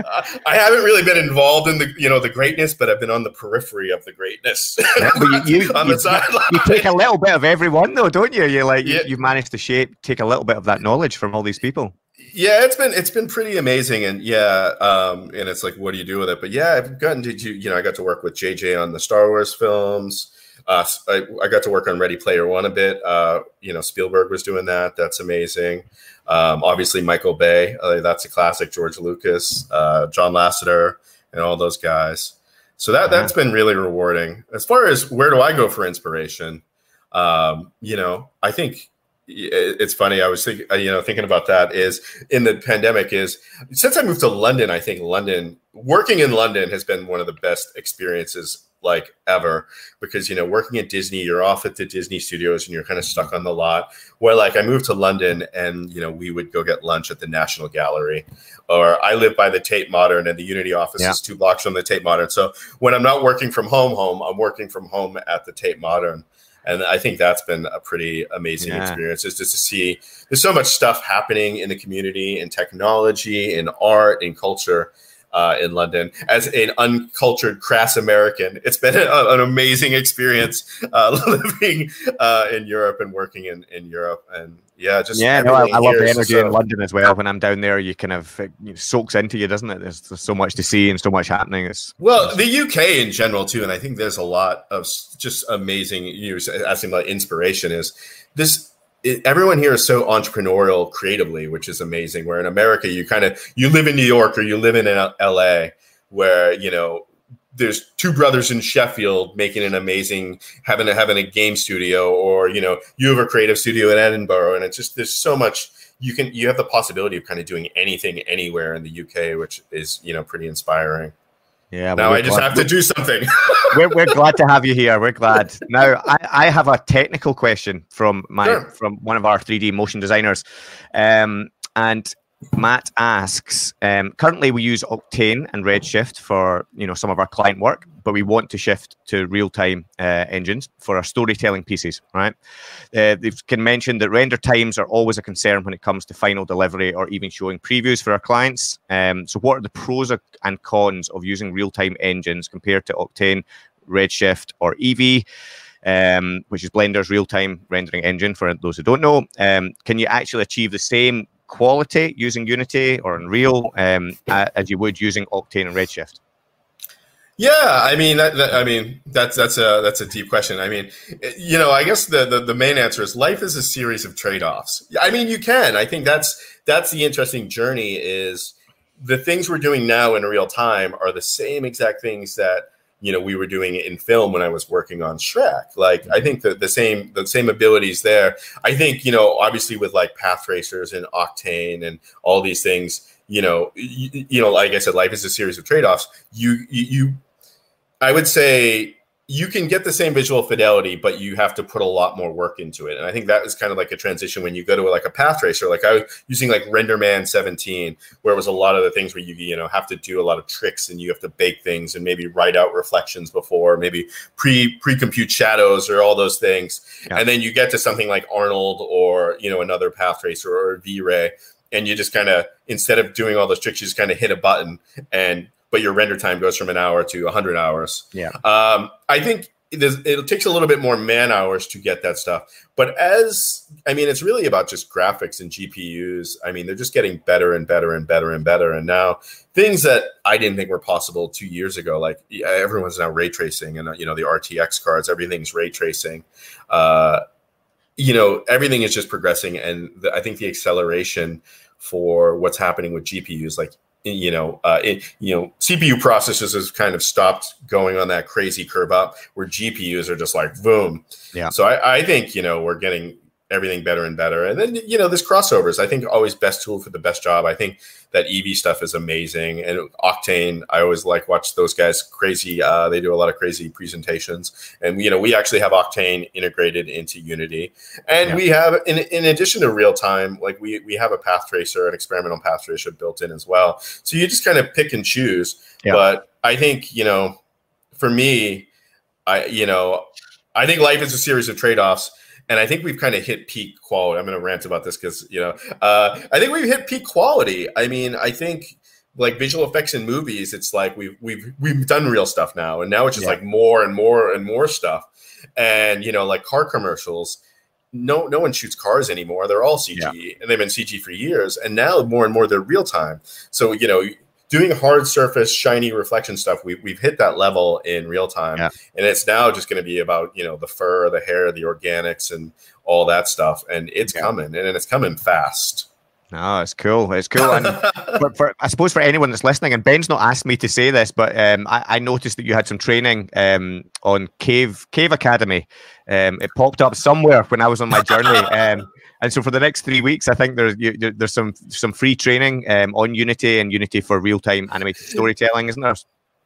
S2: I haven't really been involved in the you know the greatness, but I've been on the periphery of the greatness. Yeah,
S1: you, you, on the sideline. You take a little bit of everyone, though, don't you? You like yeah. you, have managed to shape, take a little bit of that knowledge from all these people.
S2: Yeah, it's been it's been pretty amazing, and yeah, um, and it's like, what do you do with it? But yeah, I've gotten to you know, I got to work with JJ on the Star Wars films. Uh, I, I, got to work on Ready Player One a bit. Uh, you know, Spielberg was doing that. That's amazing. Um, obviously, Michael Bay. Uh, that's a classic. George Lucas, uh, John Lasseter, and all those guys. So that that's been really rewarding. As far as where do I go for inspiration, um, you know, I think it's funny. I was thinking, uh, you know, thinking about that is in the pandemic is since I moved to London, I think London working in London has been one of the best experiences like ever because you know working at Disney you're off at the Disney studios and you're kind of stuck on the lot where like I moved to London and you know we would go get lunch at the National Gallery or I live by the Tate Modern and the Unity office yeah. is two blocks from the Tate Modern so when I'm not working from home home I'm working from home at the Tate Modern and I think that's been a pretty amazing yeah. experience is just to see there's so much stuff happening in the community in technology in art in culture uh, in London as an uncultured, crass American. It's been a, an amazing experience uh, living uh, in Europe and working in, in Europe. And yeah, just
S1: yeah, no, I, I love the energy so. in London as well. When I'm down there, you kind of it soaks into you, doesn't it? There's, there's so much to see and so much happening. It's
S2: well, the UK in general too, and I think there's a lot of just amazing. You were asking about inspiration. Is this it, everyone here is so entrepreneurial creatively, which is amazing. Where in America, you kind of you live in New York or you live in LA, where you know there's two brothers in Sheffield making an amazing having a having a game studio, or you know you have a creative studio in Edinburgh, and it's just there's so much you can you have the possibility of kind of doing anything anywhere in the UK, which is you know pretty inspiring.
S1: Yeah.
S2: Now I just glad. have to do something.
S1: we're, we're glad to have you here. We're glad. Now I, I have a technical question from my sure. from one of our 3D motion designers. Um, and Matt asks, um, currently we use Octane and Redshift for you know some of our client work, but we want to shift to real-time uh, engines for our storytelling pieces. Right? Uh, they can mention that render times are always a concern when it comes to final delivery or even showing previews for our clients. Um, so, what are the pros and cons of using real-time engines compared to Octane, Redshift, or Eevee? Um, which is Blender's real-time rendering engine. For those who don't know, um, can you actually achieve the same quality using Unity or Unreal um, as you would using Octane and Redshift?
S2: Yeah, I mean, that, that, I mean, that's that's a that's a deep question. I mean, you know, I guess the, the the main answer is life is a series of trade offs. I mean, you can. I think that's that's the interesting journey. Is the things we're doing now in real time are the same exact things that you know we were doing it in film when I was working on Shrek. Like I mm-hmm. think that the same the same abilities there. I think you know obviously with like path tracers and Octane and all these things. You know, you, you know, like I said, life is a series of trade offs. You, you, you, I would say you can get the same visual fidelity, but you have to put a lot more work into it. And I think that was kind of like a transition when you go to like a path tracer. Like I was using like RenderMan 17, where it was a lot of the things where you you know have to do a lot of tricks and you have to bake things and maybe write out reflections before, maybe pre pre compute shadows or all those things. Yeah. And then you get to something like Arnold or you know another path tracer or V-Ray, and you just kind of instead of doing all those tricks, you just kind of hit a button and but your render time goes from an hour to 100 hours.
S1: Yeah.
S2: Um, I think it takes a little bit more man hours to get that stuff. But as I mean, it's really about just graphics and GPUs. I mean, they're just getting better and better and better and better. And now things that I didn't think were possible two years ago, like everyone's now ray tracing and you know the RTX cards, everything's ray tracing. Uh, you know, everything is just progressing, and the, I think the acceleration for what's happening with GPUs, like you know, uh, it, you know, CPU processors has kind of stopped going on that crazy curve up, where GPUs are just like boom.
S1: Yeah.
S2: So I, I think you know we're getting everything better and better. And then you know, this crossovers. I think always best tool for the best job. I think that Eevee stuff is amazing, and Octane. I always like watch those guys crazy. Uh, they do a lot of crazy presentations, and you know, we actually have Octane integrated into Unity, and yeah. we have in in addition to real time, like we we have a path tracer, an experimental path tracer built in as well. So you just kind of pick and choose. Yeah. But I think you know, for me, I you know, I think life is a series of trade offs and I think we've kind of hit peak quality. I'm going to rant about this because you know uh, I think we've hit peak quality. I mean, I think like visual effects in movies, it's like we've we've we've done real stuff now, and now it's just yeah. like more and more and more stuff. And you know, like car commercials, no no one shoots cars anymore. They're all CG, yeah. and they've been CG for years. And now more and more they're real time. So you know, doing hard surface, shiny reflection stuff. We, we've hit that level in real time, yeah. and it's now just going to be about you know the fur, the hair, the organics, and all that stuff. And it's yeah. coming, and it's coming fast.
S1: No, it's cool. It's cool. And for, for, I suppose for anyone that's listening, and Ben's not asked me to say this, but um, I, I, noticed that you had some training um, on Cave Cave Academy. Um, it popped up somewhere when I was on my journey. And so for the next three weeks, I think there's you, there's some some free training um, on Unity and Unity for real time animated storytelling, isn't there?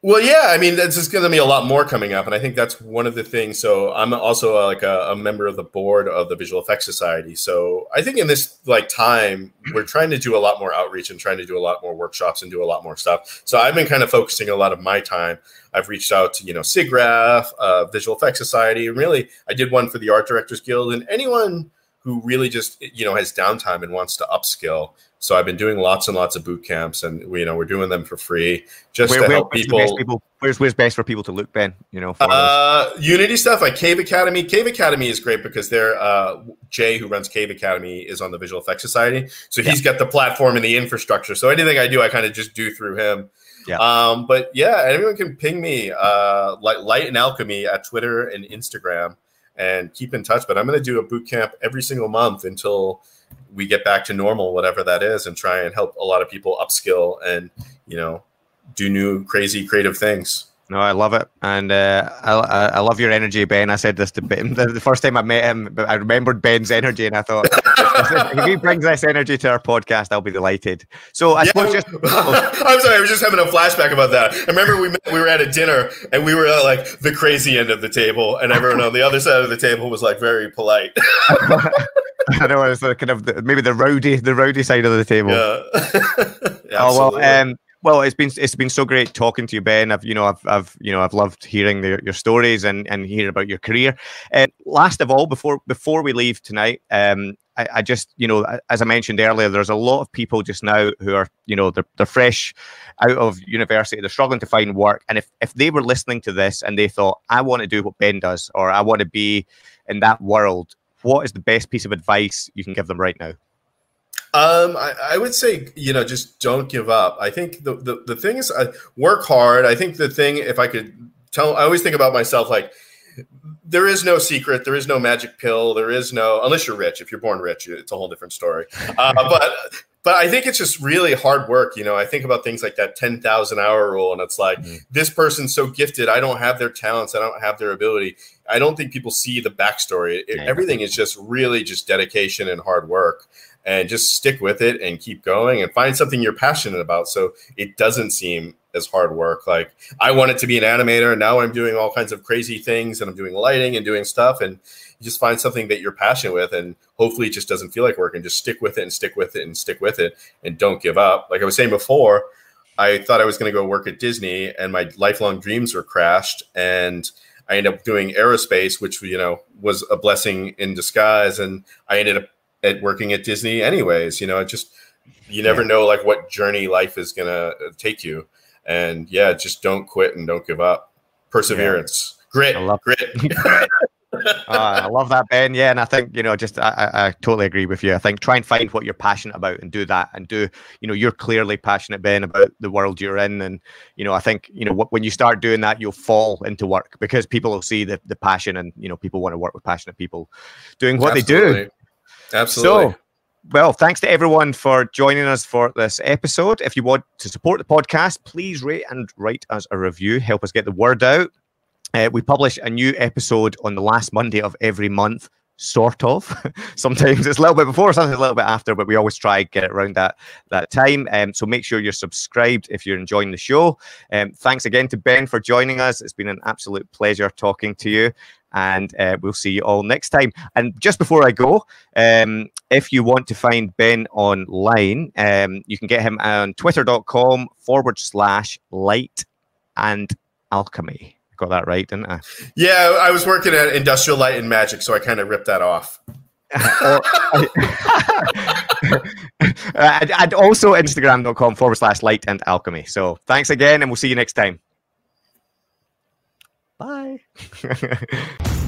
S2: Well, yeah, I mean, there's just going to be a lot more coming up, and I think that's one of the things. So, I'm also uh, like a, a, member of the board of the Visual Effects Society. So, I think in this like time, we're trying to do a lot more outreach and trying to do a lot more workshops and do a lot more stuff. So, I've been kind of focusing a lot of my time. I've reached out to you know SIGGRAPH, uh, Visual Effects Society, and really, I did one for the Art Directors Guild, and anyone who really just you know has downtime and wants to upskill. So I've been doing lots and lots of boot camps, and we, you know we're doing them for free just where, to where, help people.
S1: people. Where's where's best for people to look, Ben? You know,
S2: uh, Unity stuff like Cave Academy. Cave Academy is great because they're uh, Jay, who runs Cave Academy, is on the Visual Effects Society, so he's yeah. got the platform and the infrastructure. So anything I do, I kind of just do through him. Yeah. Um, but yeah, anyone can ping me, uh, like Light and Alchemy at Twitter and Instagram and keep in touch. But I'm going to do a boot camp every single month until we get back to normal, whatever that is, and try and help a lot of people upskill and you know do new crazy creative things.
S1: No, I love it, and uh, I, I love your energy, Ben. I said this to Ben the first time I met him. I remembered Ben's energy, and I thought if he brings this energy to our podcast, I'll be delighted. So I yeah, suppose just
S2: I'm sorry, I was just having a flashback about that. I remember we met, we were at a dinner, and we were at like the crazy end of the table, and everyone on the other side of the table was like very polite.
S1: I know it's kind of the, maybe the rowdy, the rowdy side of the table.
S2: Yeah.
S1: oh well, um, well, it's been it's been so great talking to you, Ben. I've you know I've I've you know I've loved hearing the, your stories and and hearing about your career. And uh, last of all, before before we leave tonight, um, I, I, just you know as I mentioned earlier, there's a lot of people just now who are you know they're they're fresh out of university, they're struggling to find work, and if if they were listening to this and they thought I want to do what Ben does or I want to be in that world, what is the best piece of advice you can give them right now?
S2: Um, I, I, would say, you know, just don't give up. I think the, the, the thing is uh, work hard. I think the thing, if I could tell, I always think about myself like there is no secret. There is no magic pill. There is no, unless you're rich. If you're born rich, it's a whole different story. Uh, but but I think it's just really hard work. You know, I think about things like that 10,000 hour rule, and it's like, mm-hmm. this person's so gifted. I don't have their talents. I don't have their ability. I don't think people see the backstory. It. Everything is just really just dedication and hard work and just stick with it and keep going and find something you're passionate about so it doesn't seem as hard work. Like i wanted to be an animator and now i'm doing all kinds of crazy things and i'm doing lighting and doing stuff and you just find something that you're passionate with and hopefully it just doesn't feel like work and just stick with it and stick with it and stick with it and don't give up. Like i was saying before i thought i was going to go work at disney and my lifelong dreams were crashed and I ended up doing aerospace, which you know was a blessing in disguise, and I ended up at working at Disney anyways. You know, it just you never yeah. know like what journey life is gonna take you. And yeah, just don't quit and don't give up. Perseverance, yeah. grit, I love grit.
S1: uh, I love that, Ben. Yeah, and I think you know, just I, I, totally agree with you. I think try and find what you're passionate about and do that, and do you know, you're clearly passionate, Ben, about the world you're in, and you know, I think you know when you start doing that, you'll fall into work because people will see the the passion, and you know, people want to work with passionate people doing what Absolutely. they do.
S2: Absolutely. So,
S1: well, thanks to everyone for joining us for this episode. If you want to support the podcast, please rate and write us a review. Help us get the word out. Uh, we publish a new episode on the last Monday of every month, sort of. sometimes it's a little bit before, sometimes a little bit after, but we always try to get it around that that time. Um, so make sure you're subscribed if you're enjoying the show. Um, thanks again to Ben for joining us. It's been an absolute pleasure talking to you and uh, we'll see you all next time. And just before I go, um, if you want to find Ben online, um, you can get him on twitter.com forward slash light and alchemy. Got that right, didn't I?
S2: Yeah, I was working at Industrial Light and Magic, so I kind of ripped that off.
S1: and also instagram.com forward slash light and alchemy. So thanks again, and we'll see you next time. Bye.